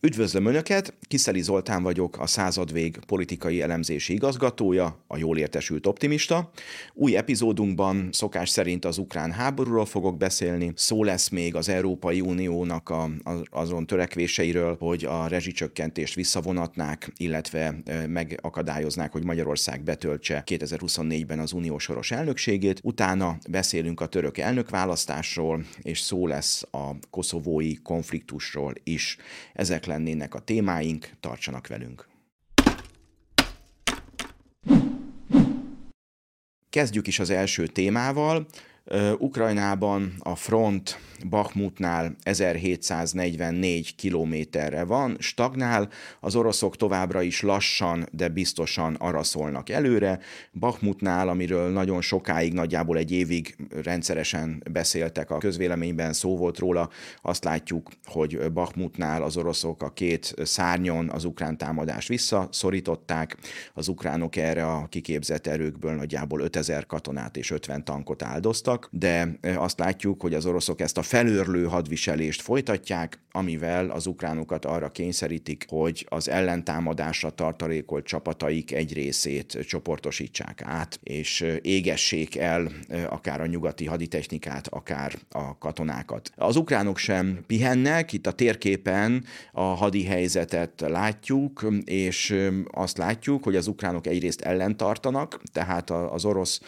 Üdvözlöm Önöket, Kiszeli Zoltán vagyok, a századvég politikai elemzési igazgatója, a jól értesült optimista. Új epizódunkban szokás szerint az ukrán háborúról fogok beszélni, szó lesz még az Európai Uniónak a, azon törekvéseiről, hogy a rezsicsökkentést visszavonatnák, illetve megakadályoznák, hogy Magyarország betöltse 2024-ben az uniós soros elnökségét. Utána beszélünk a török elnökválasztásról, és szó lesz a koszovói konfliktusról is. Ezek lennének a témáink, tartsanak velünk! Kezdjük is az első témával. Ukrajnában a front Bakhmutnál 1744 kilométerre van, stagnál, az oroszok továbbra is lassan, de biztosan araszolnak előre. Bakhmutnál, amiről nagyon sokáig, nagyjából egy évig rendszeresen beszéltek a közvéleményben, szó volt róla, azt látjuk, hogy Bakhmutnál az oroszok a két szárnyon az ukrán támadást visszaszorították, az ukránok erre a kiképzett erőkből nagyjából 5000 katonát és 50 tankot áldoztak, de azt látjuk, hogy az oroszok ezt a felőrlő hadviselést folytatják, amivel az ukránokat arra kényszerítik, hogy az ellentámadásra tartalékolt csapataik egy részét csoportosítsák át, és égessék el akár a nyugati haditechnikát, akár a katonákat. Az ukránok sem pihennek, itt a térképen a hadi helyzetet látjuk, és azt látjuk, hogy az ukránok egyrészt ellentartanak, tehát az orosz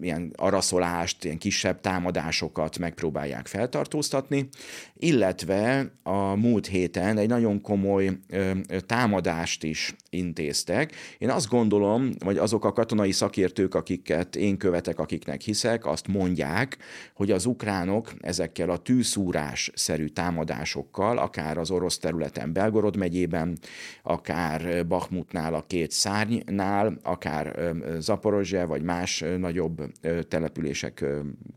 ilyen araszolást, ilyen kisebb támadásokat megpróbálják feltartóztatni, illetve a múlt héten egy nagyon komoly támadást is intéztek. Én azt gondolom, vagy azok a katonai szakértők, akiket én követek, akiknek hiszek, azt mondják, hogy az ukránok ezekkel a tűszúrás-szerű támadásokkal, akár az orosz területen Belgorod megyében, akár Bakhmutnál a két szárnynál, akár Zaporozse, vagy más nagyobb települések,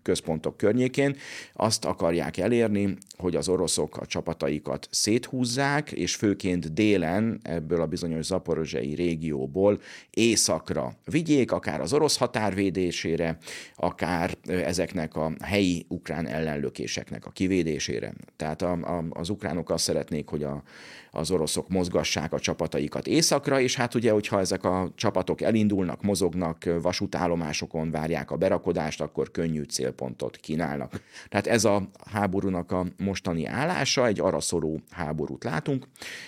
központok környékén, azt akarják elérni, hogy az oroszok a csapataikat széthúzzák, és főként délen ebből a bizonyos zaporozsei régióból északra vigyék, akár az orosz határvédésére, akár ezeknek a helyi ukrán ellenlökéseknek a kivédésére. Tehát a, a, az ukránok azt szeretnék, hogy a, az oroszok mozgassák a csapataikat északra, és hát ugye, hogyha ezek a csapatok elindulnak, mozognak, vasútállomásokon várják a berakodást, akkor könnyű célpontot kínálnak. Tehát ez a háborúnak a mostani állása, egy araszoló háborút látunk,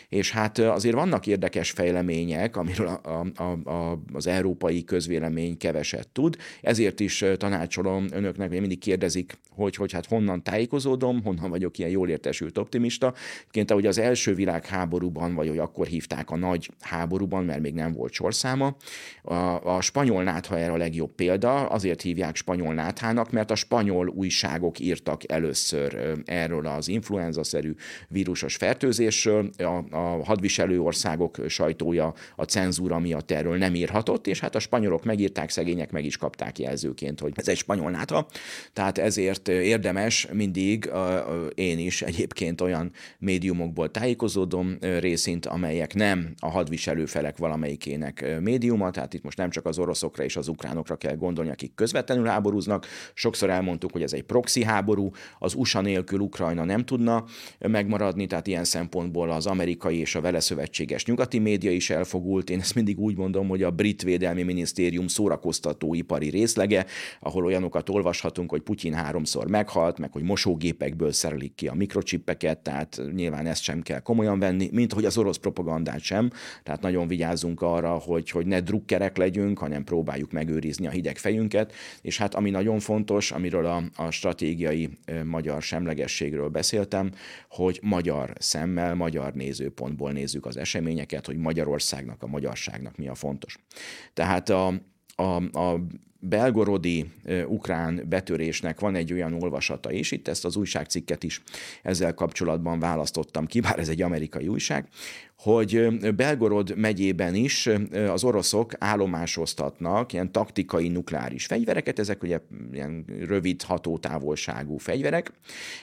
és hát azért vannak érdekes fejlemények, amiről a, a, a, az európai közvélemény keveset tud, ezért is tanácsolom önöknek, hogy mindig kérdezik, hogy, hogy hát honnan tájékozódom, honnan vagyok ilyen jól értesült optimista. Ként ahogy az első világháborúban, vagy hogy akkor hívták a nagy háborúban, mert még nem volt sorszáma, a, a spanyol nátha erre a legjobb példa, azért hívják spanyol náthának, mert a spanyol újságok írtak először erről az influenza-szerű vírusos fertőzésről, a, a hadviselő országok sajtója a cenzúra miatt erről nem írhatott, és hát a spanyolok megírták, szegények meg is kapták jelzőként, hogy ez egy spanyol nátha, tehát ezért érdemes mindig én is egyébként olyan médiumokból tájékozódom részint, amelyek nem a hadviselő felek valamelyikének médiuma, tehát itt most nem csak az oroszokra és az ukránokra kell gondolni, akik közvetlenül háborúznak. Sokszor elmondtuk, hogy ez egy proxy háború, az USA nélkül Ukrajna nem tudna megmaradni, tehát ilyen szempontból az amerikai és a vele szövetséges nyugati média is elfogult. Én ezt mindig úgy mondom, hogy a brit védelmi minisztérium szórakoztató ipari részlege, ahol olyanokat olvashatunk, hogy Putyin háromszor meghalt, meg hogy mosógépekből szerelik ki a mikrocsippeket, tehát nyilván ezt sem kell komolyan venni, mint hogy az orosz propagandát sem. Tehát nagyon vigyázzunk arra, hogy, hogy ne drukkerek legyünk, hanem próbáljuk megőrizni a hideg fejünket. És hát ami nagyon fontos, amiről a, a stratégiai magyar semlegességről beszéltem, hogy magyar szemmel, magyar nézőpontból nézzük az eseményeket, hogy Magyarországnak, a magyarságnak mi a fontos. Tehát a, a, a belgorodi ukrán betörésnek van egy olyan olvasata is, itt ezt az újságcikket is ezzel kapcsolatban választottam ki, bár ez egy amerikai újság, hogy Belgorod megyében is az oroszok állomásoztatnak ilyen taktikai nukleáris fegyvereket, ezek ugye ilyen rövid hatótávolságú fegyverek,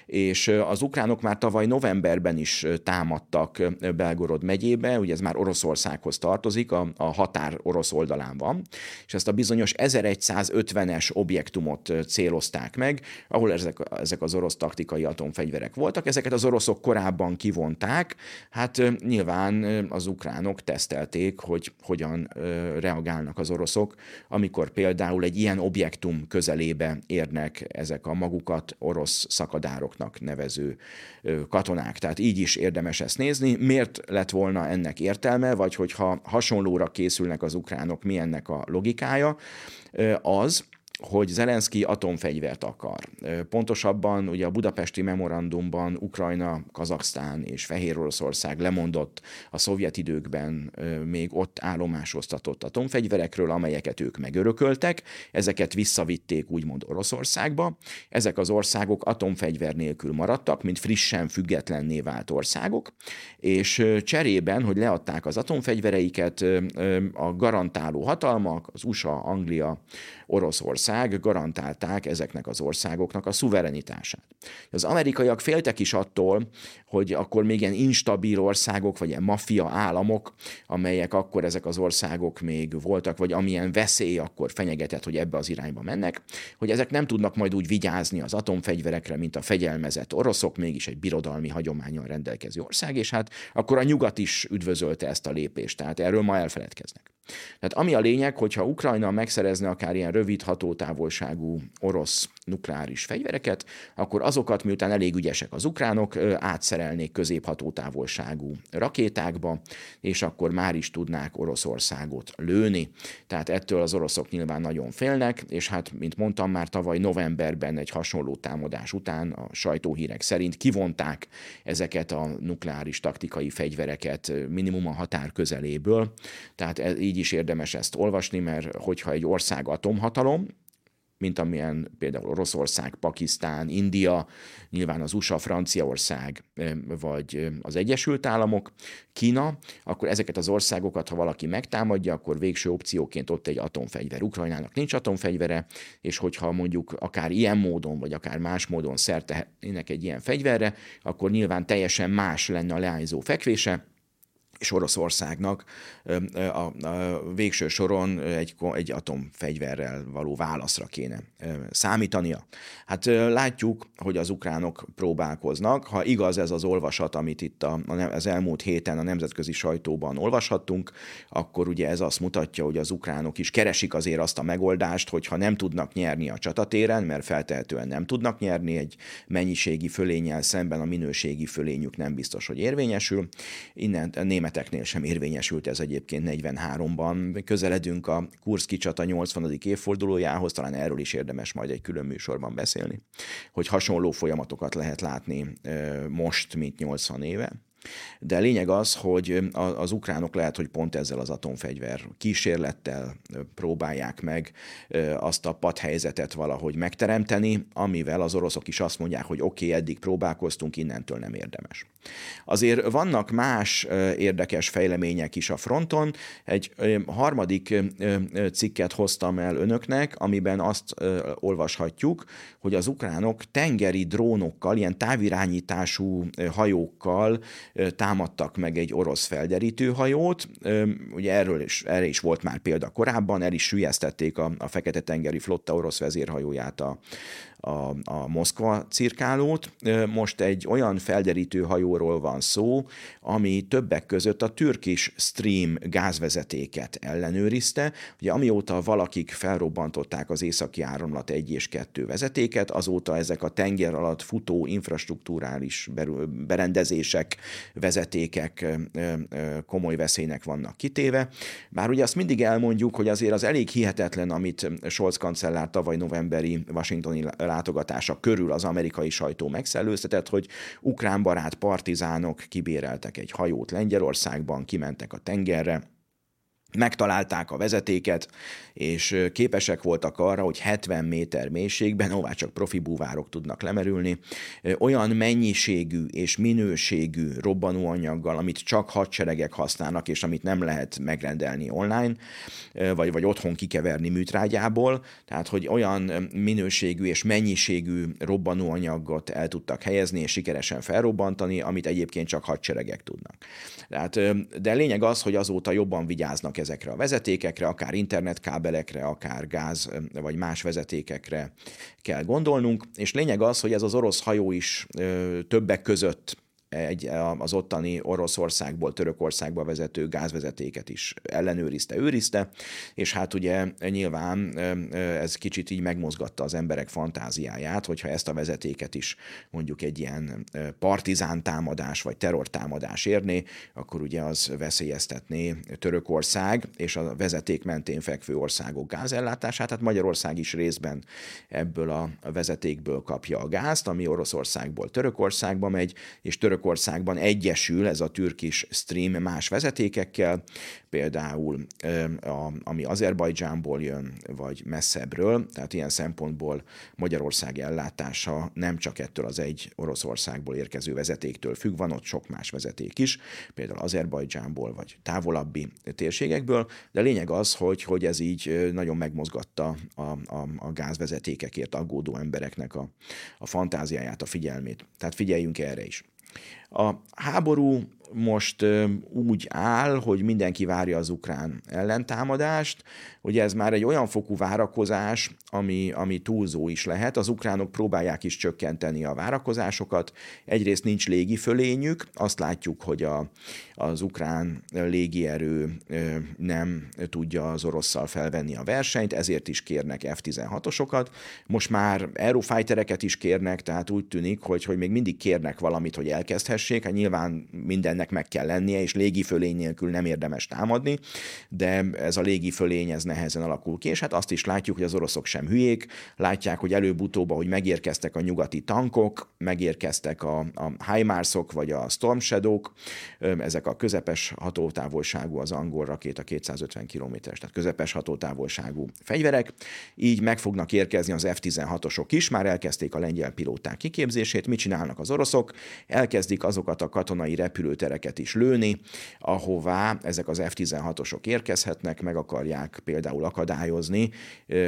és az ukránok már tavaly novemberben is támadtak Belgorod megyébe, ugye ez már Oroszországhoz tartozik, a, a határ orosz oldalán van, és ezt a bizonyos 1100 150-es objektumot célozták meg, ahol ezek, ezek az orosz taktikai atomfegyverek voltak. Ezeket az oroszok korábban kivonták, hát nyilván az ukránok tesztelték, hogy hogyan reagálnak az oroszok, amikor például egy ilyen objektum közelébe érnek ezek a magukat orosz szakadároknak nevező katonák. Tehát így is érdemes ezt nézni. Miért lett volna ennek értelme, vagy hogyha hasonlóra készülnek az ukránok, mi ennek a logikája, az, hogy Zelenszky atomfegyvert akar. Pontosabban ugye a budapesti memorandumban Ukrajna, Kazaksztán és Fehér Oroszország lemondott a szovjet időkben még ott állomásoztatott atomfegyverekről, amelyeket ők megörököltek, ezeket visszavitték úgymond Oroszországba. Ezek az országok atomfegyver nélkül maradtak, mint frissen függetlenné vált országok, és cserében, hogy leadták az atomfegyvereiket, a garantáló hatalmak, az USA, Anglia, Oroszország garantálták ezeknek az országoknak a szuverenitását. Az amerikaiak féltek is attól, hogy akkor még ilyen instabil országok, vagy ilyen maffia államok, amelyek akkor ezek az országok még voltak, vagy amilyen veszély akkor fenyegetett, hogy ebbe az irányba mennek, hogy ezek nem tudnak majd úgy vigyázni az atomfegyverekre, mint a fegyelmezett oroszok, mégis egy birodalmi hagyományon rendelkező ország, és hát akkor a nyugat is üdvözölte ezt a lépést, tehát erről ma elfeledkeznek. Tehát ami a lényeg, hogyha Ukrajna megszerezne akár ilyen rövid hatótávolságú orosz nukleáris fegyvereket, akkor azokat, miután elég ügyesek az ukránok, átszerelnék középhatótávolságú rakétákba, és akkor már is tudnák Oroszországot lőni. Tehát ettől az oroszok nyilván nagyon félnek, és hát, mint mondtam már tavaly novemberben egy hasonló támadás után a sajtóhírek szerint kivonták ezeket a nukleáris taktikai fegyvereket minimum a határ közeléből. Tehát ez, így is érdemes ezt olvasni, mert hogyha egy ország atomhatalom, mint amilyen például Oroszország, Pakisztán, India, nyilván az USA, Franciaország, vagy az Egyesült Államok, Kína, akkor ezeket az országokat, ha valaki megtámadja, akkor végső opcióként ott egy atomfegyver. Ukrajnának nincs atomfegyvere, és hogyha mondjuk akár ilyen módon, vagy akár más módon szertehetnének egy ilyen fegyverre, akkor nyilván teljesen más lenne a leányzó fekvése, és Oroszországnak a, a végső soron egy, egy atomfegyverrel való válaszra kéne számítania. Hát látjuk, hogy az ukránok próbálkoznak. Ha igaz ez az olvasat, amit itt a, az elmúlt héten a nemzetközi sajtóban olvashattunk, akkor ugye ez azt mutatja, hogy az ukránok is keresik azért azt a megoldást, hogy ha nem tudnak nyerni a csatatéren, mert feltehetően nem tudnak nyerni egy mennyiségi fölényel szemben a minőségi fölényük nem biztos, hogy érvényesül. Innen a németeknél sem érvényesült ez egyébként 43-ban. Közeledünk a Kurszki csata 80. évfordulójához, talán erről is érdemes majd egy külön műsorban beszélni, hogy hasonló folyamatokat lehet látni most, mint 80 éve. De lényeg az, hogy az ukránok lehet, hogy pont ezzel az atomfegyver kísérlettel próbálják meg azt a padhelyzetet valahogy megteremteni, amivel az oroszok is azt mondják, hogy oké, okay, eddig próbálkoztunk, innentől nem érdemes. Azért vannak más érdekes fejlemények is a fronton. Egy harmadik cikket hoztam el önöknek, amiben azt olvashatjuk, hogy az ukránok tengeri drónokkal, ilyen távirányítású hajókkal támadtak meg egy orosz felderítő hajót. Ugye erről is, erre is volt már példa korábban, el is sülyeztették a, a Fekete-tengeri flotta orosz vezérhajóját a, a, a Moszkva cirkálót. Most egy olyan felderítő hajóról van szó, ami többek között a Turkish Stream gázvezetéket ellenőrizte. Ugye amióta valakik felrobbantották az északi áramlat 1 és 2 vezetéket, azóta ezek a tenger alatt futó infrastruktúrális berendezések, vezetékek komoly veszélynek vannak kitéve. Bár ugye azt mindig elmondjuk, hogy azért az elég hihetetlen, amit Scholz kancellár tavaly novemberi washingtoni látogatása körül az amerikai sajtó megszellőztetett, hogy ukrán barát partizánok kibéreltek egy hajót Lengyelországban, kimentek a tengerre, megtalálták a vezetéket, és képesek voltak arra, hogy 70 méter mélységben, hová csak profi búvárok tudnak lemerülni, olyan mennyiségű és minőségű robbanóanyaggal, amit csak hadseregek használnak, és amit nem lehet megrendelni online, vagy, vagy otthon kikeverni műtrágyából, tehát hogy olyan minőségű és mennyiségű robbanóanyagot el tudtak helyezni, és sikeresen felrobbantani, amit egyébként csak hadseregek tudnak. Tehát, de lényeg az, hogy azóta jobban vigyáznak ezekre a vezetékekre, akár internetkábelekre, akár gáz vagy más vezetékekre kell gondolnunk, és lényeg az, hogy ez az orosz hajó is többek között egy, az ottani Oroszországból Törökországba vezető gázvezetéket is ellenőrizte, őrizte, és hát ugye nyilván ez kicsit így megmozgatta az emberek fantáziáját, hogyha ezt a vezetéket is mondjuk egy ilyen partizán támadás vagy terrortámadás érné, akkor ugye az veszélyeztetné Törökország és a vezeték mentén fekvő országok gázellátását, hát Magyarország is részben ebből a vezetékből kapja a gázt, ami Oroszországból Törökországba megy, és Török Törökországban egyesül ez a türkis stream más vezetékekkel, például ami Azerbajdzsánból jön, vagy messzebbről, tehát ilyen szempontból Magyarország ellátása nem csak ettől az egy Oroszországból érkező vezetéktől függ, van ott sok más vezeték is, például Azerbajdzsánból, vagy távolabbi térségekből, de lényeg az, hogy, hogy ez így nagyon megmozgatta a, a, a gázvezetékekért aggódó embereknek a, a fantáziáját, a figyelmét. Tehát figyeljünk erre is. A háború most úgy áll, hogy mindenki várja az ukrán ellentámadást. Ugye ez már egy olyan fokú várakozás, ami, ami túlzó is lehet. Az ukránok próbálják is csökkenteni a várakozásokat. Egyrészt nincs légifölényük, azt látjuk, hogy a, az ukrán légierő nem tudja az orosszal felvenni a versenyt, ezért is kérnek F-16-osokat. Most már Eurofightereket is kérnek, tehát úgy tűnik, hogy, hogy még mindig kérnek valamit, hogy elkezdhessék. Hát nyilván mindennek meg kell lennie, és légifölény nélkül nem érdemes támadni, de ez a légifölény ez nehezen alakul ki, és hát azt is látjuk, hogy az oroszok sem hülyék, látják, hogy előbb-utóbb, hogy megérkeztek a nyugati tankok, megérkeztek a, a HIMARS-ok vagy a Storm Shadow-k, ezek a közepes hatótávolságú, az angol rakéta 250 km, tehát közepes hatótávolságú fegyverek, így meg fognak érkezni az F-16-osok is, már elkezdték a lengyel pilóták kiképzését, mit csinálnak az oroszok? Elkezdik azokat a katonai repülőtereket is lőni, ahová ezek az F-16-osok érkezhetnek, meg akarják például akadályozni,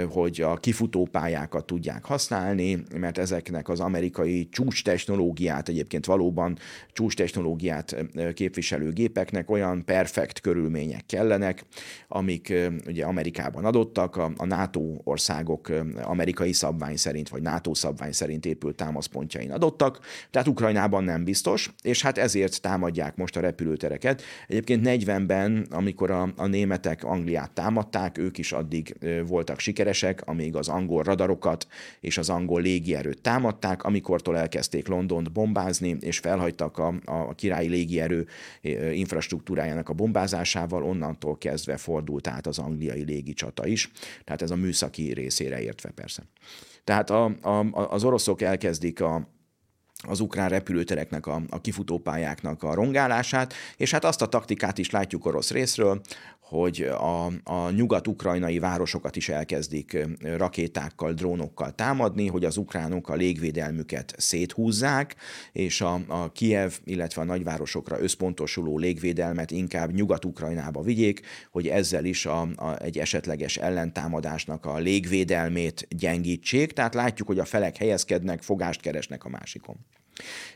hogy a kifutópályákat tudják használni, mert ezeknek az amerikai csúcs technológiát, egyébként valóban csúcs technológiát képviselő gépeknek olyan perfekt körülmények kellenek, amik ugye Amerikában adottak, a, a NATO országok amerikai szabvány szerint, vagy NATO szabvány szerint épült támaszpontjain adottak, tehát Ukrajnában nem biztos, és hát ezért támadják most a repülőtereket. Egyébként 40-ben, amikor a, a németek Angliát támadták, ők is addig voltak sikeresek, amíg az angol radarokat és az angol légierőt támadták, amikortól elkezdték Londont bombázni, és felhagytak a, a királyi légierő infrastruktúrájának a bombázásával, onnantól kezdve fordult át az angliai légicsata is, tehát ez a műszaki részére értve persze. Tehát a, a, az oroszok elkezdik a, az ukrán repülőtereknek, a, a kifutópályáknak a rongálását, és hát azt a taktikát is látjuk orosz részről, hogy a, a nyugat-ukrajnai városokat is elkezdik rakétákkal, drónokkal támadni, hogy az ukránok a légvédelmüket széthúzzák, és a, a Kiev, illetve a nagyvárosokra összpontosuló légvédelmet inkább nyugat-ukrajnába vigyék, hogy ezzel is a, a, egy esetleges ellentámadásnak a légvédelmét gyengítsék. Tehát látjuk, hogy a felek helyezkednek, fogást keresnek a másikon.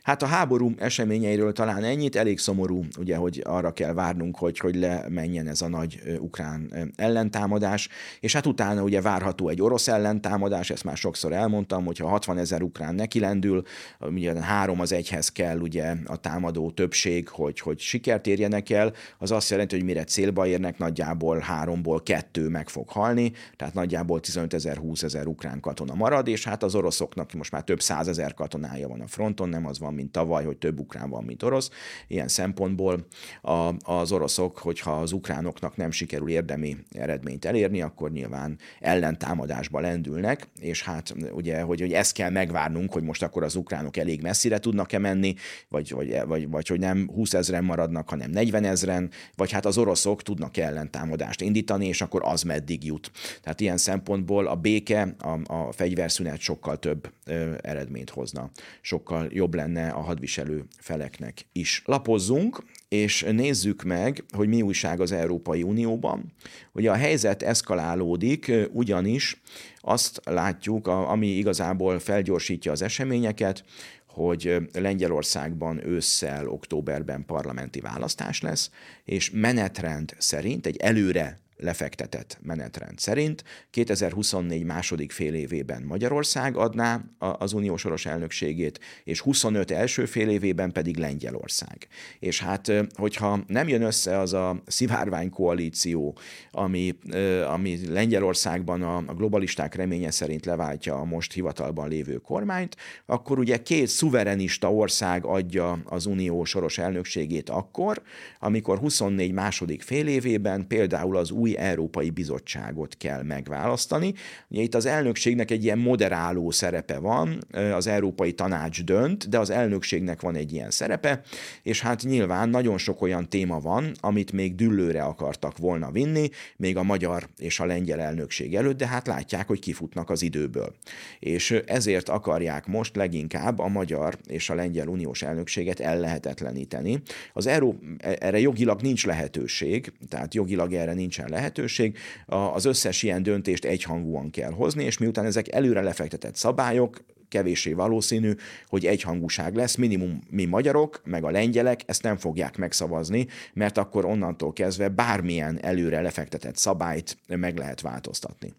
Hát a háború eseményeiről talán ennyit, elég szomorú, ugye, hogy arra kell várnunk, hogy, hogy lemenjen ez a nagy ukrán ellentámadás, és hát utána ugye várható egy orosz ellentámadás, ezt már sokszor elmondtam, hogyha 60 ezer ukrán nekilendül, ugye három az egyhez kell ugye a támadó többség, hogy, hogy sikert érjenek el, az azt jelenti, hogy mire célba érnek, nagyjából háromból kettő meg fog halni, tehát nagyjából 15 ezer, 20 ezer ukrán katona marad, és hát az oroszoknak most már több százezer katonája van a fronton, nem az van, mint tavaly, hogy több ukrán van, mint orosz. Ilyen szempontból a, az oroszok, hogyha az ukránoknak nem sikerül érdemi eredményt elérni, akkor nyilván ellentámadásba lendülnek, és hát ugye, hogy, hogy ezt kell megvárnunk, hogy most akkor az ukránok elég messzire tudnak-e menni, vagy, vagy, vagy, vagy hogy nem 20 ezeren maradnak, hanem 40 ezeren, vagy hát az oroszok tudnak ellentámadást indítani, és akkor az meddig jut. Tehát ilyen szempontból a béke, a, a fegyverszünet sokkal több ö, eredményt hozna, sokkal jobb lenne a hadviselő feleknek is. Lapozzunk, és nézzük meg, hogy mi újság az Európai Unióban. Ugye a helyzet eszkalálódik, ugyanis azt látjuk, ami igazából felgyorsítja az eseményeket, hogy Lengyelországban ősszel, októberben parlamenti választás lesz, és menetrend szerint egy előre lefektetett menetrend szerint 2024 második fél évében Magyarország adná az unió soros elnökségét, és 25 első fél évében pedig Lengyelország. És hát, hogyha nem jön össze az a szivárvány koalíció, ami, ami Lengyelországban a, a globalisták reménye szerint leváltja a most hivatalban lévő kormányt, akkor ugye két szuverenista ország adja az unió soros elnökségét akkor, amikor 24 második fél évében például az új új Európai Bizottságot kell megválasztani. Ugye itt az elnökségnek egy ilyen moderáló szerepe van, az Európai Tanács dönt, de az elnökségnek van egy ilyen szerepe, és hát nyilván nagyon sok olyan téma van, amit még düllőre akartak volna vinni, még a magyar és a lengyel elnökség előtt, de hát látják, hogy kifutnak az időből. És ezért akarják most leginkább a magyar és a lengyel uniós elnökséget ellehetetleníteni. Az Euró, erre jogilag nincs lehetőség, tehát jogilag erre nincsen lehetőség, lehetőség, az összes ilyen döntést egyhangúan kell hozni, és miután ezek előre lefektetett szabályok, kevéssé valószínű, hogy egyhangúság lesz, minimum mi magyarok, meg a lengyelek ezt nem fogják megszavazni, mert akkor onnantól kezdve bármilyen előre lefektetett szabályt meg lehet változtatni.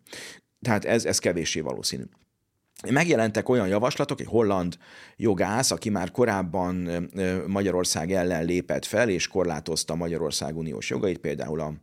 Tehát ez, ez kevéssé valószínű. Megjelentek olyan javaslatok, egy holland jogász, aki már korábban Magyarország ellen lépett fel, és korlátozta Magyarország uniós jogait, például a,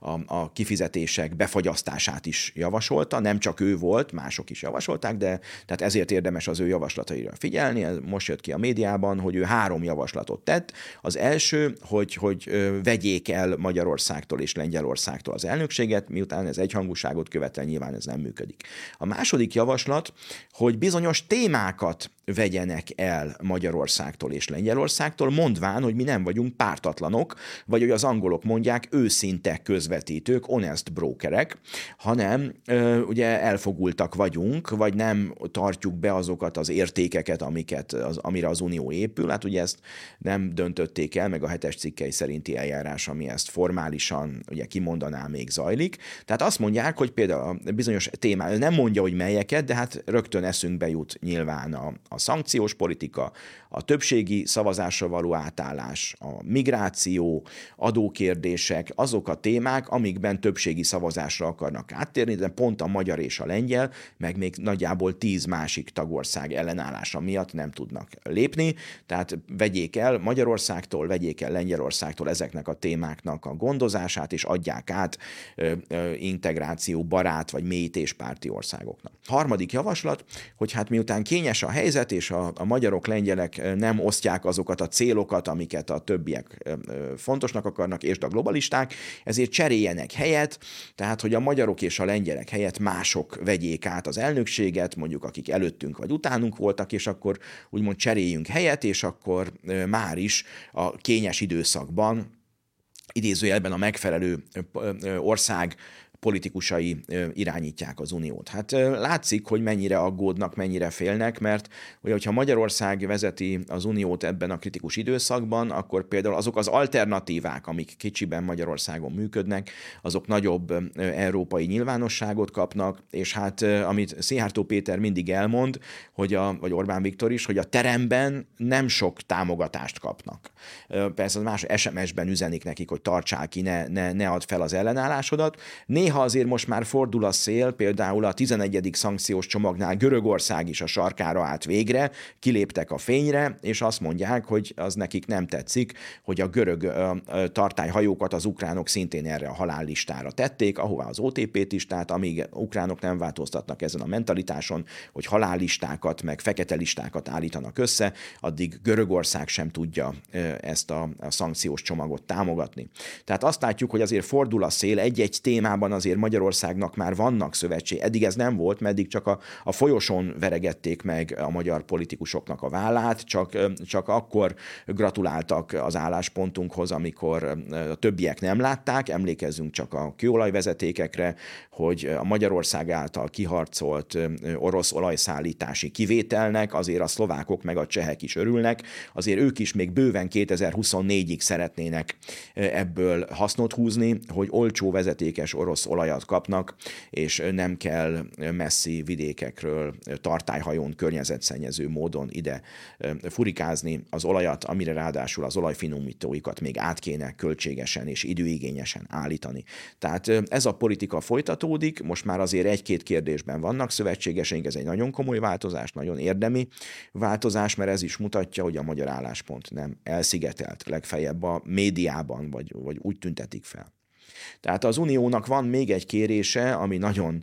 a, a kifizetések befagyasztását is javasolta, nem csak ő volt, mások is javasolták, de tehát ezért érdemes az ő javaslataira figyelni. Most jött ki a médiában, hogy ő három javaslatot tett. Az első, hogy, hogy vegyék el Magyarországtól és Lengyelországtól az elnökséget, miután ez egyhangúságot követel, nyilván ez nem működik. A második javaslat, hogy bizonyos témákat vegyenek el Magyarországtól és Lengyelországtól, mondván, hogy mi nem vagyunk pártatlanok, vagy hogy az angolok mondják, őszinte közvetítők, honest brokerek, hanem ö, ugye elfogultak vagyunk, vagy nem tartjuk be azokat az értékeket, amiket, az, amire az Unió épül. Hát ugye ezt nem döntötték el, meg a hetes cikkei szerinti eljárás, ami ezt formálisan ugye kimondaná, még zajlik. Tehát azt mondják, hogy például bizonyos témá, nem mondja, hogy melyeket, de hát rögtön eszünkbe jut nyilván a, a szankciós politika, a többségi szavazásra való átállás, a migráció, adókérdések, azok a témák, amikben többségi szavazásra akarnak áttérni, de pont a magyar és a lengyel, meg még nagyjából tíz másik tagország ellenállása miatt nem tudnak lépni, tehát vegyék el Magyarországtól, vegyék el Lengyelországtól ezeknek a témáknak a gondozását, és adják át ö, ö, integráció barát vagy mélyítéspárti országoknak. Harmadik javaslat, hogy hát miután kényes a helyzet, és a, a magyarok, lengyelek nem osztják azokat a célokat, amiket a többiek fontosnak akarnak, és a globalisták, ezért cseréljenek helyet, tehát hogy a magyarok és a lengyelek helyett mások vegyék át az elnökséget, mondjuk akik előttünk vagy utánunk voltak, és akkor úgymond cseréljünk helyet, és akkor már is a kényes időszakban idézőjelben a megfelelő ország politikusai irányítják az uniót. Hát látszik, hogy mennyire aggódnak, mennyire félnek, mert ugye, hogyha Magyarország vezeti az uniót ebben a kritikus időszakban, akkor például azok az alternatívák, amik kicsiben Magyarországon működnek, azok nagyobb európai nyilvánosságot kapnak, és hát amit Szijjártó Péter mindig elmond, hogy a, vagy Orbán Viktor is, hogy a teremben nem sok támogatást kapnak. Persze más SMS-ben üzenik nekik, hogy tartsák ki, ne, ne, ne add fel az ellenállásodat. Néha Néha azért most már fordul a szél, például a 11. szankciós csomagnál Görögország is a sarkára állt végre, kiléptek a fényre, és azt mondják, hogy az nekik nem tetszik, hogy a görög tartályhajókat az ukránok szintén erre a halállistára tették, ahová az OTP-t is, tehát amíg ukránok nem változtatnak ezen a mentalitáson, hogy halállistákat, meg fekete listákat állítanak össze, addig Görögország sem tudja ezt a, szankciós csomagot támogatni. Tehát azt látjuk, hogy azért fordul a szél egy-egy témában az azért Magyarországnak már vannak szövetség. Eddig ez nem volt, meddig csak a, a folyosón veregették meg a magyar politikusoknak a vállát, csak, csak akkor gratuláltak az álláspontunkhoz, amikor a többiek nem látták. Emlékezzünk csak a kőolajvezetékekre, hogy a Magyarország által kiharcolt orosz olajszállítási kivételnek azért a szlovákok meg a csehek is örülnek, azért ők is még bőven 2024-ig szeretnének ebből hasznot húzni, hogy olcsó vezetékes orosz olajat kapnak, és nem kell messzi vidékekről tartályhajón környezetszennyező módon ide furikázni az olajat, amire ráadásul az olajfinomítóikat még át kéne költségesen és időigényesen állítani. Tehát ez a politika folytatódik, most már azért egy-két kérdésben vannak szövetségeseink, ez egy nagyon komoly változás, nagyon érdemi változás, mert ez is mutatja, hogy a magyar álláspont nem elszigetelt, legfeljebb a médiában, vagy, vagy úgy tüntetik fel. Tehát az Uniónak van még egy kérése, ami nagyon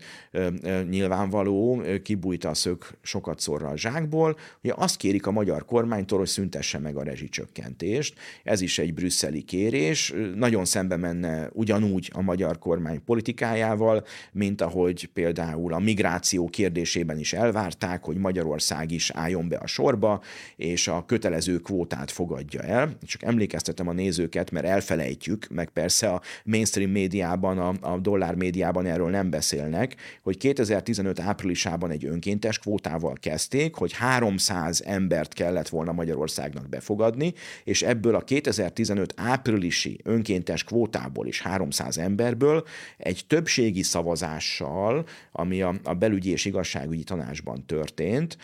nyilvánvaló, ö, kibújt a szög sokat szorra a zsákból, hogy azt kérik a magyar kormánytól, hogy szüntesse meg a rezsicsökkentést. Ez is egy brüsszeli kérés, nagyon szembe menne ugyanúgy a magyar kormány politikájával, mint ahogy például a migráció kérdésében is elvárták, hogy Magyarország is álljon be a sorba, és a kötelező kvótát fogadja el. Csak emlékeztetem a nézőket, mert elfelejtjük, meg persze a mainstream médiában, a, a dollár médiában erről nem beszélnek, hogy 2015 áprilisában egy önkéntes kvótával kezdték, hogy 300 embert kellett volna Magyarországnak befogadni, és ebből a 2015 áprilisi önkéntes kvótából is 300 emberből egy többségi szavazással, ami a, a belügyi és igazságügyi tanácsban történt,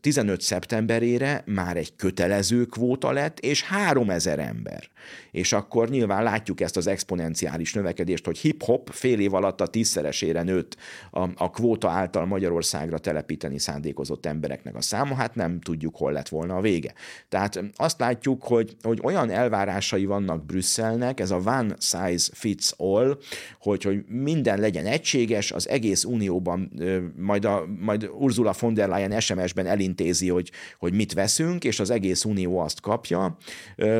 15 szeptemberére már egy kötelező kvóta lett, és 3000 ember. És akkor nyilván látjuk ezt az exponenciális is növekedést, hogy hip-hop fél év alatt a tízszeresére nőtt a, a kvóta által Magyarországra telepíteni szándékozott embereknek a száma, hát nem tudjuk, hol lett volna a vége. Tehát azt látjuk, hogy, hogy olyan elvárásai vannak Brüsszelnek, ez a one size fits all, hogy, hogy minden legyen egységes, az egész unióban majd, a, majd Ursula von der Leyen SMS-ben elintézi, hogy, hogy mit veszünk, és az egész unió azt kapja,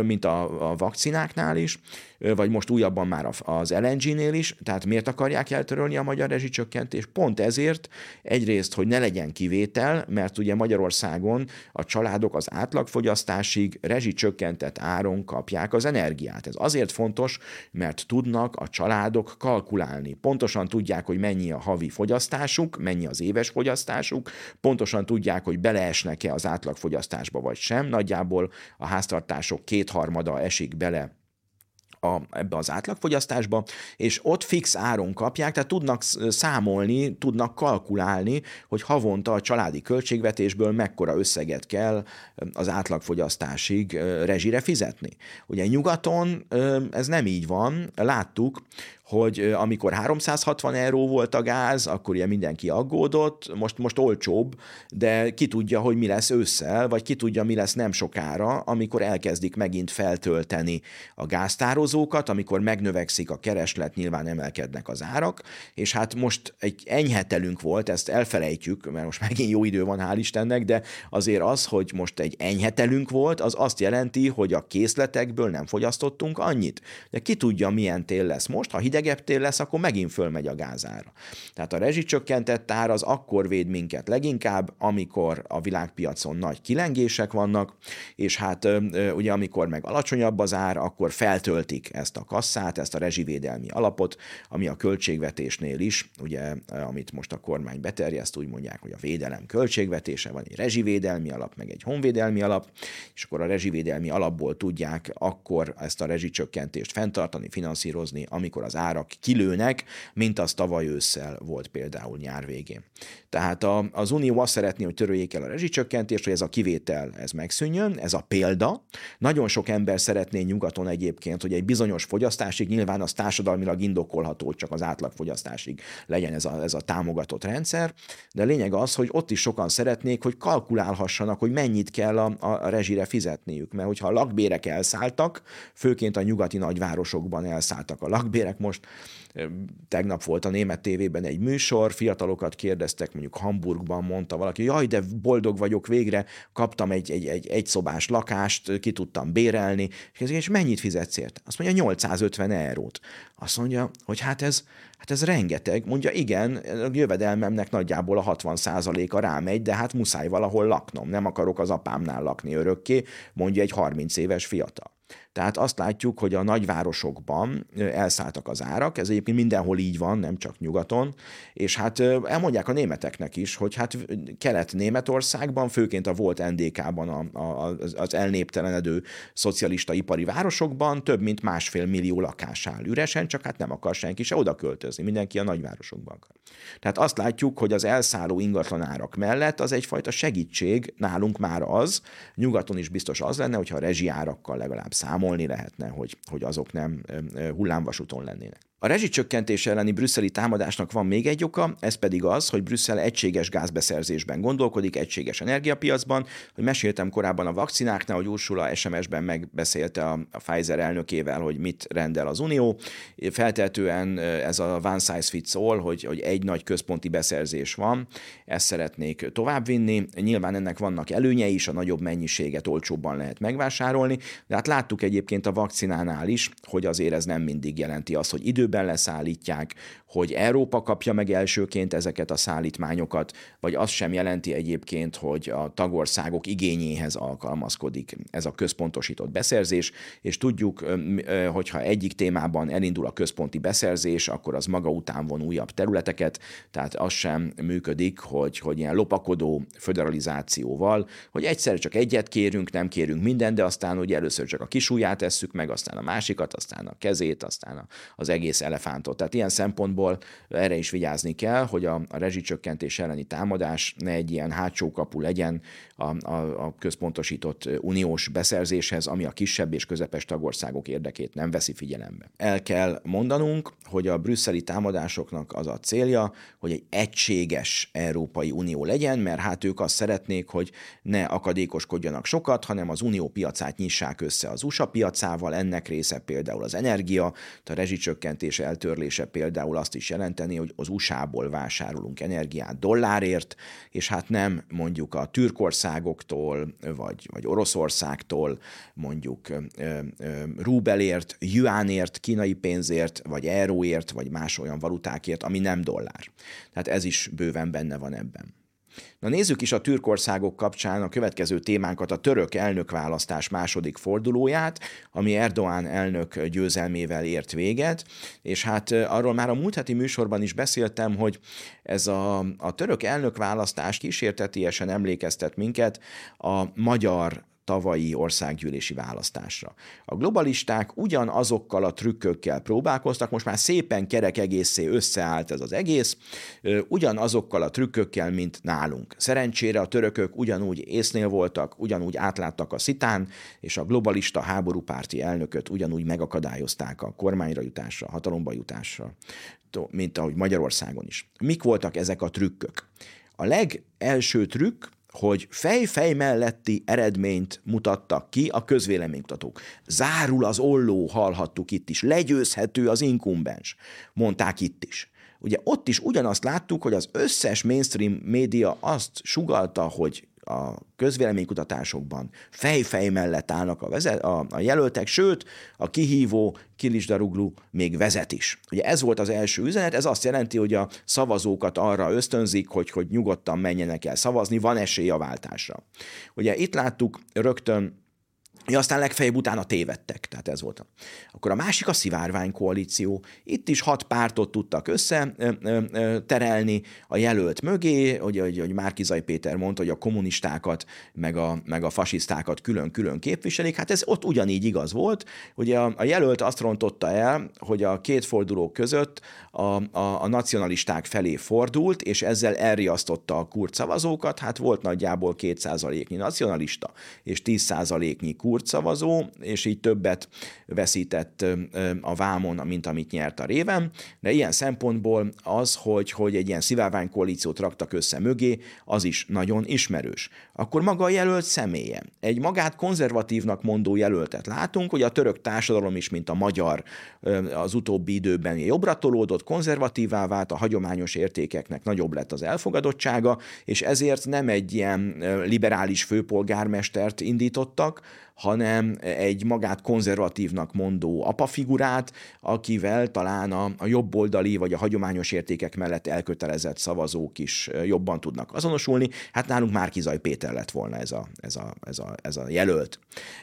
mint a, a vakcináknál is, vagy most újabban már az LNG-nél is, tehát miért akarják eltörölni a magyar rezsicsökkentést? Pont ezért egyrészt, hogy ne legyen kivétel, mert ugye Magyarországon a családok az átlagfogyasztásig rezsicsökkentett áron kapják az energiát. Ez azért fontos, mert tudnak a családok kalkulálni. Pontosan tudják, hogy mennyi a havi fogyasztásuk, mennyi az éves fogyasztásuk, pontosan tudják, hogy beleesnek-e az átlagfogyasztásba vagy sem. Nagyjából a háztartások kétharmada esik bele a, ebbe az átlagfogyasztásba, és ott fix áron kapják, tehát tudnak számolni, tudnak kalkulálni, hogy havonta a családi költségvetésből mekkora összeget kell az átlagfogyasztásig rezsire fizetni. Ugye nyugaton ez nem így van, láttuk, hogy amikor 360 euró volt a gáz, akkor ugye mindenki aggódott, most, most olcsóbb, de ki tudja, hogy mi lesz ősszel, vagy ki tudja, mi lesz nem sokára, amikor elkezdik megint feltölteni a gáztározókat, amikor megnövekszik a kereslet, nyilván emelkednek az árak, és hát most egy enyhetelünk volt, ezt elfelejtjük, mert most megint jó idő van, hál' Istennek, de azért az, hogy most egy enyhetelünk volt, az azt jelenti, hogy a készletekből nem fogyasztottunk annyit. De ki tudja, milyen tél lesz most, ha hideg hidegebb tél lesz, akkor megint fölmegy a gázára. Tehát a rezsicsökkentett ár az akkor véd minket leginkább, amikor a világpiacon nagy kilengések vannak, és hát ugye amikor meg alacsonyabb az ár, akkor feltöltik ezt a kasszát, ezt a rezsivédelmi alapot, ami a költségvetésnél is, ugye, amit most a kormány beterjeszt, úgy mondják, hogy a védelem költségvetése, van egy rezsivédelmi alap, meg egy honvédelmi alap, és akkor a rezsivédelmi alapból tudják akkor ezt a rezsicsökkentést fenntartani, finanszírozni, amikor az ár árak kilőnek, mint az tavaly ősszel volt például nyár végén. Tehát a, az Unió azt szeretné, hogy töröljék el a rezsicsökkentést, hogy ez a kivétel ez megszűnjön, ez a példa. Nagyon sok ember szeretné nyugaton egyébként, hogy egy bizonyos fogyasztásig, nyilván az társadalmilag indokolható, csak az átlagfogyasztásig legyen ez a, ez a támogatott rendszer, de lényeg az, hogy ott is sokan szeretnék, hogy kalkulálhassanak, hogy mennyit kell a, a rezsire fizetniük, mert hogyha a lakbérek elszálltak, főként a nyugati nagyvárosokban elszálltak a lakbérek, most tegnap volt a német tévében egy műsor, fiatalokat kérdeztek, mondjuk Hamburgban mondta valaki, jaj, de boldog vagyok, végre kaptam egy, egy, egy, egy szobás lakást, ki tudtam bérelni, és mennyit fizetsz ért? Azt mondja, 850 eurót. Azt mondja, hogy hát ez, hát ez rengeteg. Mondja, igen, a jövedelmemnek nagyjából a 60 a rámegy, de hát muszáj valahol laknom, nem akarok az apámnál lakni örökké, mondja egy 30 éves fiatal. Tehát azt látjuk, hogy a nagyvárosokban elszálltak az árak, ez egyébként mindenhol így van, nem csak nyugaton, és hát elmondják a németeknek is, hogy hát Kelet-Németországban, főként a volt NDK-ban a, a, az elnéptelenedő szocialista ipari városokban több mint másfél millió lakás áll üresen, csak hát nem akar senki se oda költözni, mindenki a nagyvárosokban akar. Tehát azt látjuk, hogy az elszálló ingatlanárak mellett az egyfajta segítség nálunk már az, nyugaton is biztos az lenne, hogyha a rezsiárakkal legalább számolni lehetne, hogy, hogy azok nem hullámvasúton lennének. A rezsicsökkentés elleni brüsszeli támadásnak van még egy oka, ez pedig az, hogy Brüsszel egységes gázbeszerzésben gondolkodik, egységes energiapiacban, hogy meséltem korábban a vakcináknál, hogy Ursula SMS-ben megbeszélte a, a Pfizer elnökével, hogy mit rendel az Unió. Feltetően ez a one size fits all, hogy, hogy egy nagy központi beszerzés van, ezt szeretnék továbbvinni. Nyilván ennek vannak előnyei is, a nagyobb mennyiséget olcsóbban lehet megvásárolni, de hát láttuk egyébként a vakcinánál is, hogy azért ez nem mindig jelenti azt, hogy idő időben leszállítják, hogy Európa kapja meg elsőként ezeket a szállítmányokat, vagy az sem jelenti egyébként, hogy a tagországok igényéhez alkalmazkodik ez a központosított beszerzés, és tudjuk, hogyha egyik témában elindul a központi beszerzés, akkor az maga után von újabb területeket, tehát az sem működik, hogy, hogy ilyen lopakodó föderalizációval, hogy egyszer csak egyet kérünk, nem kérünk mindent, de aztán hogy először csak a kisúját tesszük meg, aztán a másikat, aztán a kezét, aztán az egész elefántot. Tehát ilyen szempontból erre is vigyázni kell, hogy a, a rezsicsökkentés elleni támadás ne egy ilyen hátsó kapu legyen a, a, a központosított uniós beszerzéshez, ami a kisebb és közepes tagországok érdekét nem veszi figyelembe. El kell mondanunk, hogy a brüsszeli támadásoknak az a célja, hogy egy egységes Európai Unió legyen, mert hát ők azt szeretnék, hogy ne akadékoskodjanak sokat, hanem az unió piacát nyissák össze az USA piacával, ennek része például az energia, a rezsicsökkentés eltörlése például azt is jelenteni, hogy az USA-ból vásárolunk energiát dollárért, és hát nem mondjuk a Türkországoktól, vagy, vagy Oroszországtól mondjuk ö, ö, rubelért, juánért, kínai pénzért, vagy euróért, vagy más olyan valutákért, ami nem dollár. Tehát ez is bőven benne van ebben. Na nézzük is a türkországok kapcsán a következő témánkat, a török elnökválasztás második fordulóját, ami Erdoğan elnök győzelmével ért véget, és hát arról már a múlt heti műsorban is beszéltem, hogy ez a, a török elnökválasztás kísértetiesen emlékeztet minket a magyar tavalyi országgyűlési választásra. A globalisták ugyanazokkal a trükkökkel próbálkoztak, most már szépen kerek egészé összeállt ez az egész, ugyanazokkal a trükkökkel, mint nálunk. Szerencsére a törökök ugyanúgy észnél voltak, ugyanúgy átláttak a szitán, és a globalista háborúpárti elnököt ugyanúgy megakadályozták a kormányra jutásra, hatalomba jutásra, mint ahogy Magyarországon is. Mik voltak ezek a trükkök? A legelső trükk hogy fej-fej melletti eredményt mutattak ki a közvéleménykutatók. Zárul az olló, hallhattuk itt is, legyőzhető az inkumbens, mondták itt is. Ugye ott is ugyanazt láttuk, hogy az összes mainstream média azt sugalta, hogy a közvéleménykutatásokban fej-fej mellett állnak a, vezet, a, a jelöltek, sőt, a kihívó Kilisdaruglu még vezet is. Ugye ez volt az első üzenet, ez azt jelenti, hogy a szavazókat arra ösztönzik, hogy, hogy nyugodtan menjenek el szavazni, van esély a váltásra. Ugye itt láttuk rögtön Ja, aztán legfeljebb utána tévedtek, tehát ez volt. Akkor a másik a szivárvány koalíció. Itt is hat pártot tudtak össze terelni a jelölt mögé, hogy, hogy, hogy Márkizai Péter mondta, hogy a kommunistákat, meg a, meg a fasisztákat külön-külön képviselik. Hát ez ott ugyanígy igaz volt. Ugye a, a jelölt azt rontotta el, hogy a két forduló között a, a, a nacionalisták felé fordult, és ezzel elriasztotta a kurt szavazókat. Hát volt nagyjából 2%-nyi nacionalista, és 10%-nyi kurt szavazó, és így többet veszített a vámon, mint amit nyert a réven, de ilyen szempontból az, hogy, hogy egy ilyen szivárvány koalíciót raktak össze mögé, az is nagyon ismerős. Akkor maga a jelölt személye. Egy magát konzervatívnak mondó jelöltet látunk, hogy a török társadalom is, mint a magyar az utóbbi időben jobbra tolódott, konzervatívá vált, a hagyományos értékeknek nagyobb lett az elfogadottsága, és ezért nem egy ilyen liberális főpolgármestert indítottak, hanem egy magát konzervatívnak mondó apafigurát, akivel talán a, a jobboldali vagy a hagyományos értékek mellett elkötelezett szavazók is jobban tudnak azonosulni. Hát nálunk Márkizaj Péter lett volna ez a, ez a, ez a, ez a jelölt.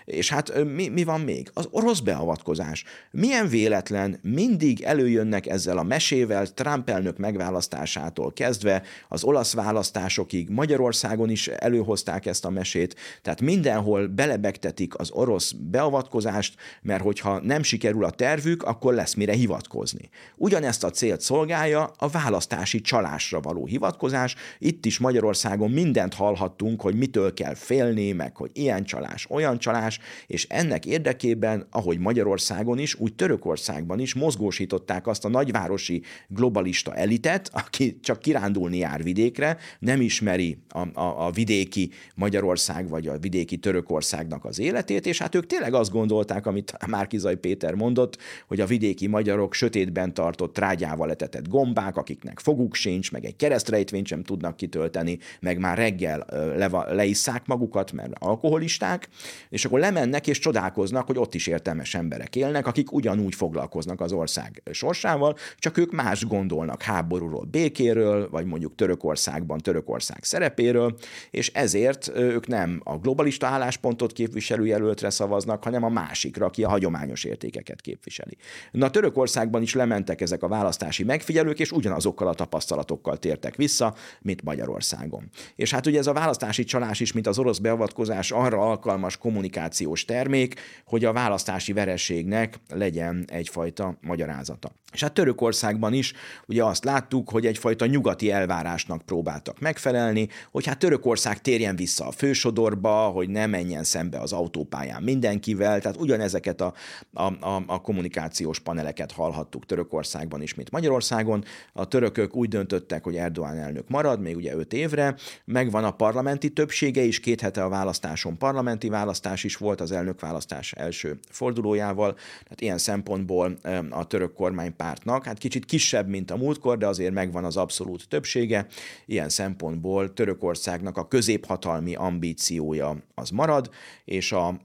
És hát mi, mi van még? Az orosz beavatkozás. Milyen véletlen mindig előjönnek ezzel a mesével Trump elnök megválasztásától kezdve az olasz választásokig Magyarországon is előhozták ezt a mesét, tehát mindenhol belebegtetik az orosz beavatkozást, mert hogyha nem sikerül a tervük, akkor lesz mire hivatkozni. Ugyanezt a célt szolgálja a választási csalásra való hivatkozás. Itt is Magyarországon mindent hallhattunk, hogy mitől kell félni, meg hogy ilyen csalás, olyan csalás, és ennek érdekében, ahogy Magyarországon is, úgy Törökországban is mozgósították azt a nagyvárosi globalista elitet, aki csak kirándulni jár vidékre, nem ismeri a, a, a vidéki Magyarország vagy a vidéki Törökországnak az életét, és hát ők tényleg azt gondolták, amit Márkizai Péter mondott, hogy a vidéki magyarok sötétben tartott trágyával etetett gombák, akiknek foguk sincs, meg egy keresztrejtvényt sem tudnak kitölteni, meg már reggel le, leisszák magukat, mert alkoholisták, és akkor lemennek és csodálkoznak, hogy ott is értelmes emberek élnek, akik ugyanúgy foglalkoznak az ország sorsával, csak ők más gondolnak háborúról, békéről, vagy mondjuk Törökországban Törökország szerepéről, és ezért ők nem a globalista álláspontot képviselő jelöltre szavaznak, hanem a másikra, aki a hagyományos értékeket képviseli. Na Törökországban is lementek ezek a választási megfigyelők, és ugyanazokkal a tapasztalatokkal tértek vissza, mint Magyarországon. És hát ugye ez a választási csalás is, mint az orosz beavatkozás arra alkalmas kommunikációs termék, hogy a választási vereségnek legyen egyfajta magyarázata. És hát Törökországban is ugye azt láttuk, hogy egyfajta nyugati elvárásnak próbáltak megfelelni, hogy hát Törökország térjen vissza a fősodorba, hogy ne menjen szembe az autópályán mindenkivel, tehát ugyanezeket a, a, a, a kommunikációs paneleket hallhattuk Törökországban is, mint Magyarországon. A törökök úgy döntöttek, hogy Erdoğan elnök marad, még ugye öt évre, megvan a parlamenti többsége is, két hete a választáson parlamenti választás is volt az elnökválasztás első fordulójával, tehát ilyen szempontból a török kormánypártnak, hát kicsit kisebb, mint a múltkor, de azért megvan az abszolút többsége, ilyen szempontból Törökországnak a középhatalmi ambíciója az marad, és a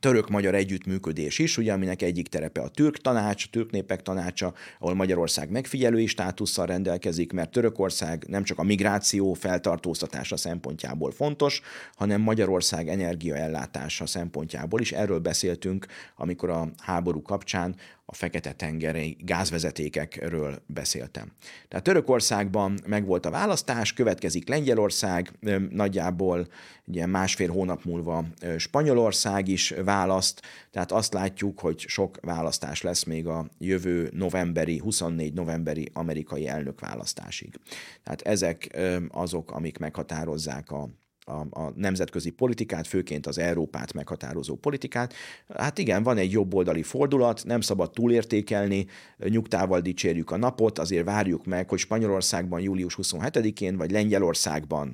török-magyar együttműködés is, ugye, aminek egyik terepe a türk tanács, a türk népek tanácsa, ahol Magyarország megfigyelői státusszal rendelkezik, mert Törökország nem csak a migráció feltartóztatása szempontjából fontos, hanem Magyarország energiaellátása szempontjából is. Erről beszéltünk, amikor a háború kapcsán a Fekete-tengeri gázvezetékekről beszéltem. Tehát Törökországban megvolt a választás, következik Lengyelország, nagyjából ugye másfél hónap múlva Spanyolország is választ, tehát azt látjuk, hogy sok választás lesz még a jövő novemberi, 24 novemberi amerikai elnökválasztásig. Tehát ezek azok, amik meghatározzák a a, a nemzetközi politikát, főként az Európát meghatározó politikát. Hát igen, van egy jobboldali fordulat, nem szabad túlértékelni, nyugtával dicsérjük a napot, azért várjuk meg, hogy Spanyolországban július 27-én, vagy Lengyelországban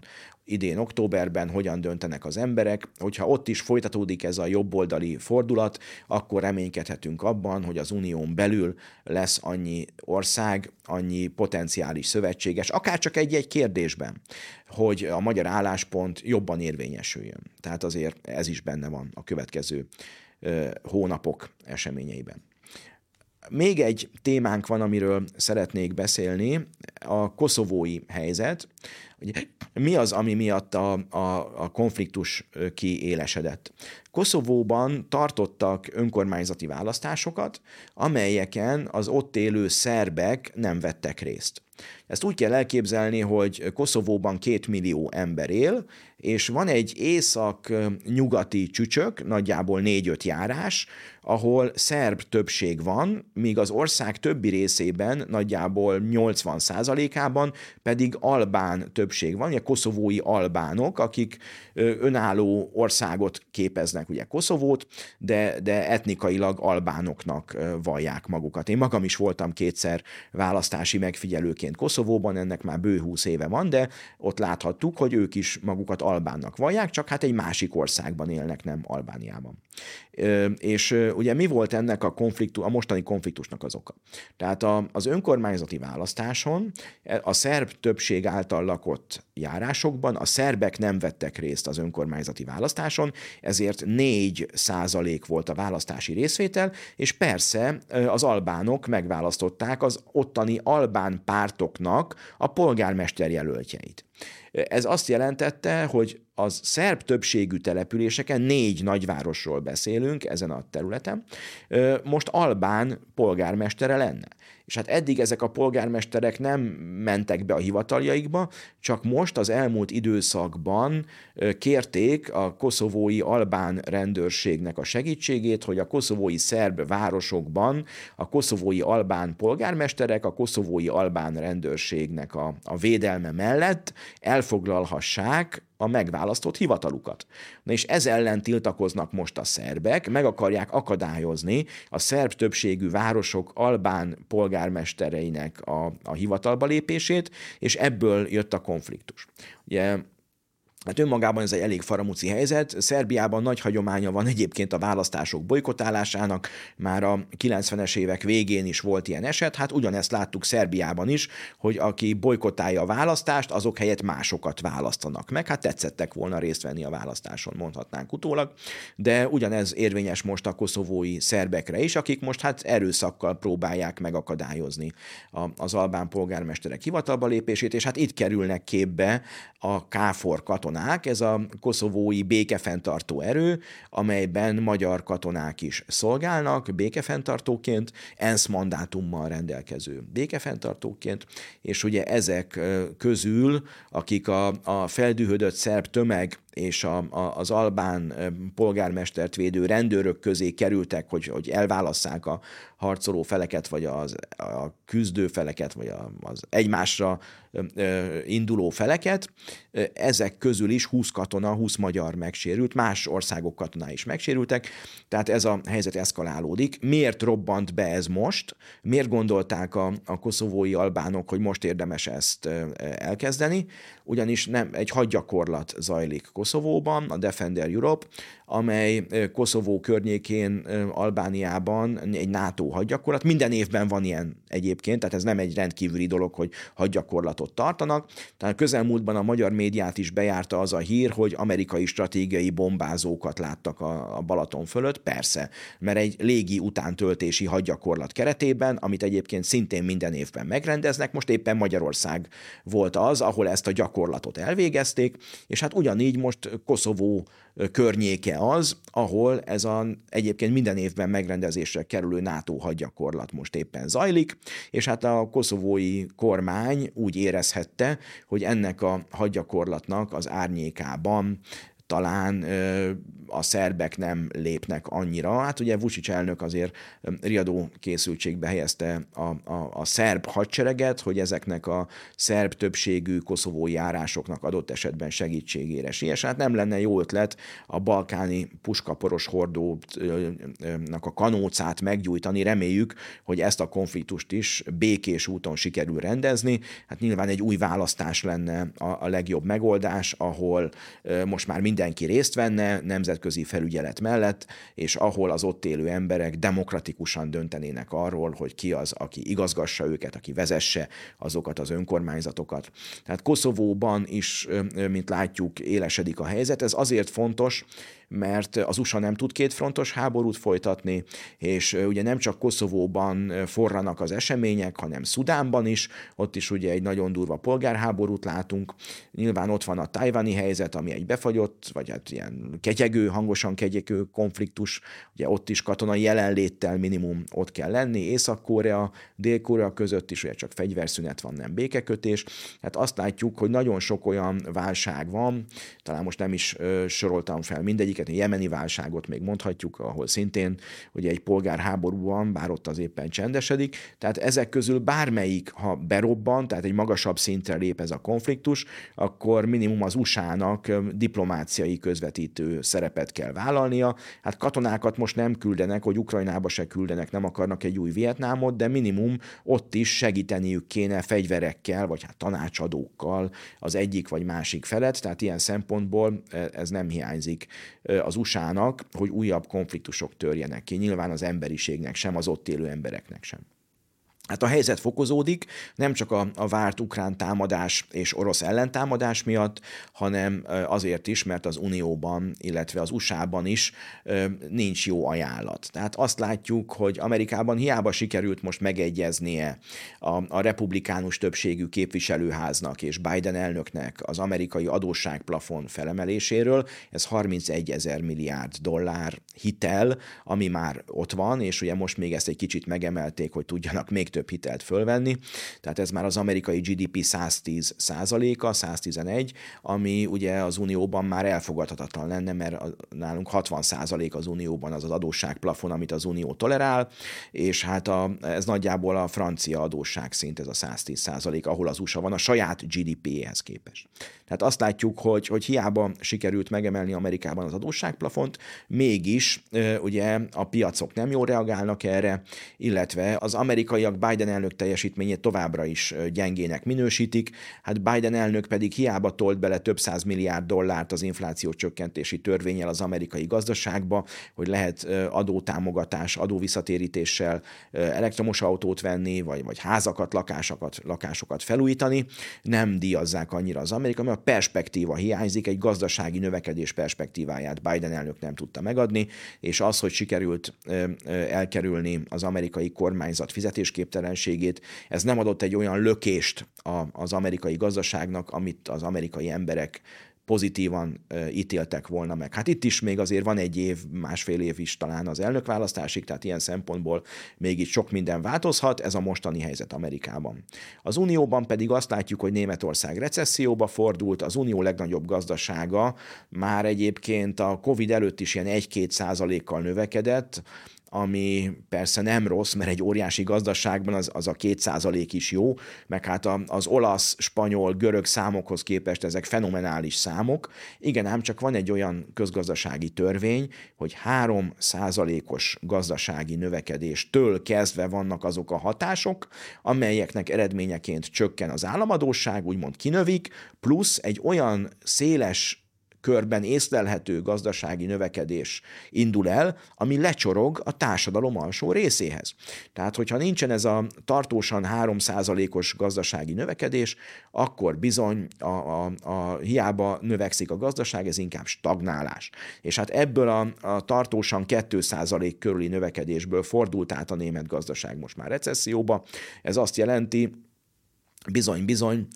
idén októberben hogyan döntenek az emberek. Hogyha ott is folytatódik ez a jobboldali fordulat, akkor reménykedhetünk abban, hogy az unión belül lesz annyi ország, annyi potenciális szövetséges, akár csak egy-egy kérdésben, hogy a magyar álláspont jobban érvényesüljön. Tehát azért ez is benne van a következő hónapok eseményeiben. Még egy témánk van, amiről szeretnék beszélni, a koszovói helyzet. Mi az, ami miatt a, a, a konfliktus kiélesedett? Koszovóban tartottak önkormányzati választásokat, amelyeken az ott élő szerbek nem vettek részt. Ezt úgy kell elképzelni, hogy Koszovóban két millió ember él, és van egy észak-nyugati csücsök, nagyjából négy-öt járás, ahol szerb többség van, míg az ország többi részében, nagyjából 80% ában pedig albán többség van, ugye koszovói albánok, akik önálló országot képeznek, ugye Koszovót, de, de etnikailag albánoknak vallják magukat. Én magam is voltam kétszer választási megfigyelőként Koszovóban, ennek már bő húsz éve van, de ott láthattuk, hogy ők is magukat albánnak vallják, csak hát egy másik országban élnek, nem Albániában. És ugye mi volt ennek a konfliktus, a mostani konfliktusnak az oka? Tehát az önkormányzati választáson a szerb többség által lakott járásokban. A szerbek nem vettek részt az önkormányzati választáson, ezért 4 százalék volt a választási részvétel, és persze az albánok megválasztották az ottani albán pártoknak a polgármester jelöltjeit. Ez azt jelentette, hogy az szerb többségű településeken, négy nagyvárosról beszélünk ezen a területen, most albán polgármestere lenne. És hát eddig ezek a polgármesterek nem mentek be a hivataljaikba, csak most az elmúlt időszakban kérték a koszovói albán rendőrségnek a segítségét, hogy a koszovói szerb városokban a koszovói albán polgármesterek a koszovói albán rendőrségnek a, a védelme mellett elfoglalhassák a megválasztott hivatalukat. Na és ez ellen tiltakoznak most a szerbek, meg akarják akadályozni a szerb többségű városok albán polgármestereinek a, a hivatalba lépését, és ebből jött a konfliktus. Ugye Hát önmagában ez egy elég faramuci helyzet. Szerbiában nagy hagyománya van egyébként a választások bolykotálásának, már a 90-es évek végén is volt ilyen eset, hát ugyanezt láttuk Szerbiában is, hogy aki bolykotálja a választást, azok helyett másokat választanak meg. Hát tetszettek volna részt venni a választáson, mondhatnánk utólag, de ugyanez érvényes most a koszovói szerbekre is, akik most hát erőszakkal próbálják megakadályozni az albán polgármesterek hivatalba lépését, és hát itt kerülnek képbe a KFOR katonák, ez a koszovói békefenntartó erő, amelyben magyar katonák is szolgálnak békefenntartóként, ENSZ mandátummal rendelkező békefenntartóként, és ugye ezek közül, akik a, a feldühödött szerb tömeg és a, a, az albán polgármestert védő rendőrök közé kerültek, hogy, hogy elválasszák a harcoló feleket, vagy az, a küzdő feleket, vagy a, az egymásra induló feleket. Ezek közül is 20 katona, 20 magyar megsérült, más országok katonái is megsérültek, tehát ez a helyzet eszkalálódik. Miért robbant be ez most? Miért gondolták a, a koszovói albánok, hogy most érdemes ezt elkezdeni? Ugyanis nem egy hadgyakorlat zajlik Koszovóban, a Defender Europe, amely Koszovó környékén, Albániában egy NATO hadgyakorlat. Minden évben van ilyen egyébként, tehát ez nem egy rendkívüli dolog, hogy hadgyakorlatot tartanak. Tehát közelmúltban a magyar médiát is bejárta az a hír, hogy amerikai stratégiai bombázókat láttak a, Balaton fölött. Persze, mert egy légi utántöltési hadgyakorlat keretében, amit egyébként szintén minden évben megrendeznek, most éppen Magyarország volt az, ahol ezt a gyakorlatot elvégezték, és hát ugyanígy most Koszovó környéke az, ahol ez a egyébként minden évben megrendezésre kerülő NATO hadgyakorlat most éppen zajlik, és hát a koszovói kormány úgy érezhette, hogy ennek a hadgyakorlatnak az árnyékában talán a szerbek nem lépnek annyira. Hát ugye Vucic elnök azért riadó készültségbe helyezte a, a, a szerb hadsereget, hogy ezeknek a szerb többségű koszovói járásoknak adott esetben segítségére siess. Hát nem lenne jó ötlet a balkáni puskaporos hordónak a kanócát meggyújtani. Reméljük, hogy ezt a konfliktust is békés úton sikerül rendezni. Hát nyilván egy új választás lenne a, a legjobb megoldás, ahol most már mindenki részt venne, nemzet nemzetközi felügyelet mellett, és ahol az ott élő emberek demokratikusan döntenének arról, hogy ki az, aki igazgassa őket, aki vezesse azokat az önkormányzatokat. Tehát Koszovóban is, mint látjuk, élesedik a helyzet. Ez azért fontos, mert az USA nem tud kétfrontos háborút folytatni, és ugye nem csak Koszovóban forranak az események, hanem Szudánban is, ott is ugye egy nagyon durva polgárháborút látunk. Nyilván ott van a tajvani helyzet, ami egy befagyott, vagy hát ilyen kegyegő, hangosan kegyegő konfliktus, ugye ott is katonai jelenléttel minimum ott kell lenni, Észak-Korea, Dél-Korea között is ugye csak fegyverszünet van, nem békekötés. Hát azt látjuk, hogy nagyon sok olyan válság van, talán most nem is ö, soroltam fel mindegyik, a jemeni válságot még mondhatjuk, ahol szintén ugye egy polgárháború van, bár ott az éppen csendesedik. Tehát ezek közül bármelyik, ha berobban, tehát egy magasabb szintre lép ez a konfliktus, akkor minimum az USA-nak diplomáciai közvetítő szerepet kell vállalnia. Hát katonákat most nem küldenek, hogy Ukrajnába se küldenek, nem akarnak egy új Vietnámot, de minimum ott is segíteniük kéne fegyverekkel, vagy hát tanácsadókkal az egyik vagy másik felet, tehát ilyen szempontból ez nem hiányzik az USA-nak, hogy újabb konfliktusok törjenek ki. Nyilván az emberiségnek sem, az ott élő embereknek sem. Hát a helyzet fokozódik, nem csak a, a várt ukrán támadás és orosz ellentámadás miatt, hanem azért is, mert az Unióban, illetve az USA-ban is nincs jó ajánlat. Tehát azt látjuk, hogy Amerikában hiába sikerült most megegyeznie a, a republikánus többségű képviselőháznak és Biden elnöknek az amerikai adósságplafon felemeléséről, ez 31 ezer milliárd dollár hitel, ami már ott van, és ugye most még ezt egy kicsit megemelték, hogy tudjanak még több hitelt fölvenni, tehát ez már az amerikai GDP 110 százaléka, 111, ami ugye az Unióban már elfogadhatatlan lenne, mert nálunk 60 százalék az Unióban az az adósságplafon, amit az Unió tolerál, és hát a, ez nagyjából a francia adósság szint, ez a 110 százalék, ahol az USA van a saját GDP-hez képest. Tehát azt látjuk, hogy, hogy hiába sikerült megemelni Amerikában az adósságplafont, mégis ugye a piacok nem jól reagálnak erre, illetve az amerikaiak Biden elnök teljesítményét továbbra is gyengének minősítik, hát Biden elnök pedig hiába tolt bele több száz milliárd dollárt az infláció csökkentési törvényel az amerikai gazdaságba, hogy lehet adótámogatás, adóvisszatérítéssel elektromos autót venni, vagy, vagy házakat, lakásokat, lakásokat felújítani, nem díjazzák annyira az amerikai, mert a perspektíva hiányzik, egy gazdasági növekedés perspektíváját Biden elnök nem tudta megadni, és az, hogy sikerült elkerülni az amerikai kormányzat fizetésképtelenségét, ez nem adott egy olyan lökést az amerikai gazdaságnak, amit az amerikai emberek pozitívan ítéltek volna meg. Hát itt is még azért van egy év, másfél év is talán az elnökválasztásig, tehát ilyen szempontból még itt sok minden változhat, ez a mostani helyzet Amerikában. Az Unióban pedig azt látjuk, hogy Németország recesszióba fordult, az Unió legnagyobb gazdasága már egyébként a Covid előtt is ilyen 1-2 százalékkal növekedett, ami persze nem rossz, mert egy óriási gazdaságban az, az a két százalék is jó, meg hát az olasz, spanyol, görög számokhoz képest ezek fenomenális számok. Igen, ám csak van egy olyan közgazdasági törvény, hogy három százalékos gazdasági növekedéstől kezdve vannak azok a hatások, amelyeknek eredményeként csökken az államadóság, úgymond kinövik, plusz egy olyan széles körben észlelhető gazdasági növekedés indul el, ami lecsorog a társadalom alsó részéhez. Tehát, hogyha nincsen ez a tartósan 3%-os gazdasági növekedés, akkor bizony a, a, a hiába növekszik a gazdaság, ez inkább stagnálás. És hát ebből a, a tartósan 2% körüli növekedésből fordult át a német gazdaság most már recesszióba. Ez azt jelenti, bizony, bizony,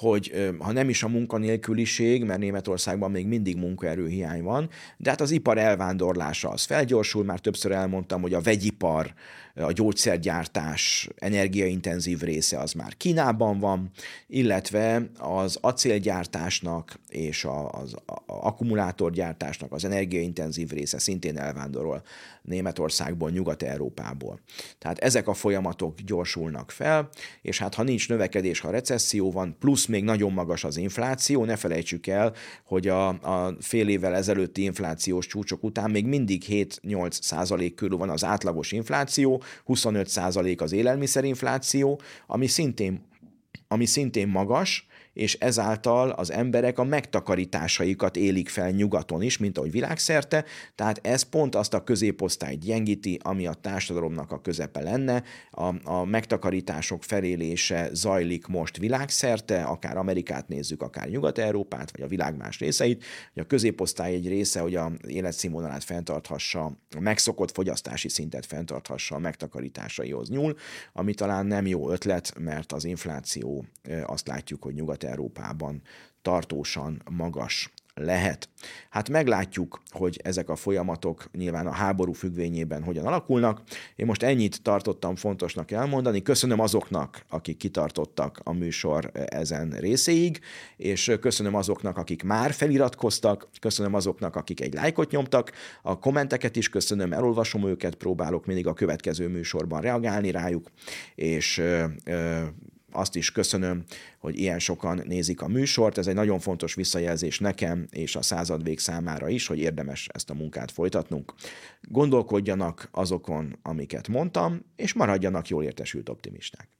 hogy ha nem is a munkanélküliség, mert Németországban még mindig munkaerőhiány van, de hát az ipar elvándorlása az felgyorsul, már többször elmondtam, hogy a vegyipar, a gyógyszergyártás energiaintenzív része az már Kínában van, illetve az acélgyártásnak és az akkumulátorgyártásnak az energiaintenzív része szintén elvándorol Németországból, Nyugat-Európából. Tehát ezek a folyamatok gyorsulnak fel, és hát ha nincs növekedés, ha recesszió van, plusz még nagyon magas az infláció, ne felejtsük el, hogy a, a fél évvel ezelőtti inflációs csúcsok után még mindig 7-8 százalék körül van az átlagos infláció, 25 százalék az élelmiszerinfláció, ami szintén, ami szintén magas, és ezáltal az emberek a megtakarításaikat élik fel nyugaton is, mint ahogy világszerte, tehát ez pont azt a középosztályt gyengíti, ami a társadalomnak a közepe lenne. A, a megtakarítások felélése zajlik most világszerte, akár Amerikát nézzük, akár Nyugat-Európát, vagy a világ más részeit, a középosztály egy része, hogy a életszínvonalát fenntarthassa, a megszokott fogyasztási szintet fenntarthassa a megtakarításaihoz nyúl, ami talán nem jó ötlet, mert az infláció azt látjuk, hogy nyugat Nyugat-Európában tartósan magas lehet. Hát meglátjuk, hogy ezek a folyamatok nyilván a háború függvényében hogyan alakulnak. Én most ennyit tartottam fontosnak elmondani. Köszönöm azoknak, akik kitartottak a műsor ezen részéig, és köszönöm azoknak, akik már feliratkoztak, köszönöm azoknak, akik egy lájkot nyomtak, a kommenteket is köszönöm, elolvasom őket, próbálok mindig a következő műsorban reagálni rájuk, és azt is köszönöm, hogy ilyen sokan nézik a műsort. Ez egy nagyon fontos visszajelzés nekem és a századvég számára is, hogy érdemes ezt a munkát folytatnunk. Gondolkodjanak azokon, amiket mondtam, és maradjanak jól értesült optimisták.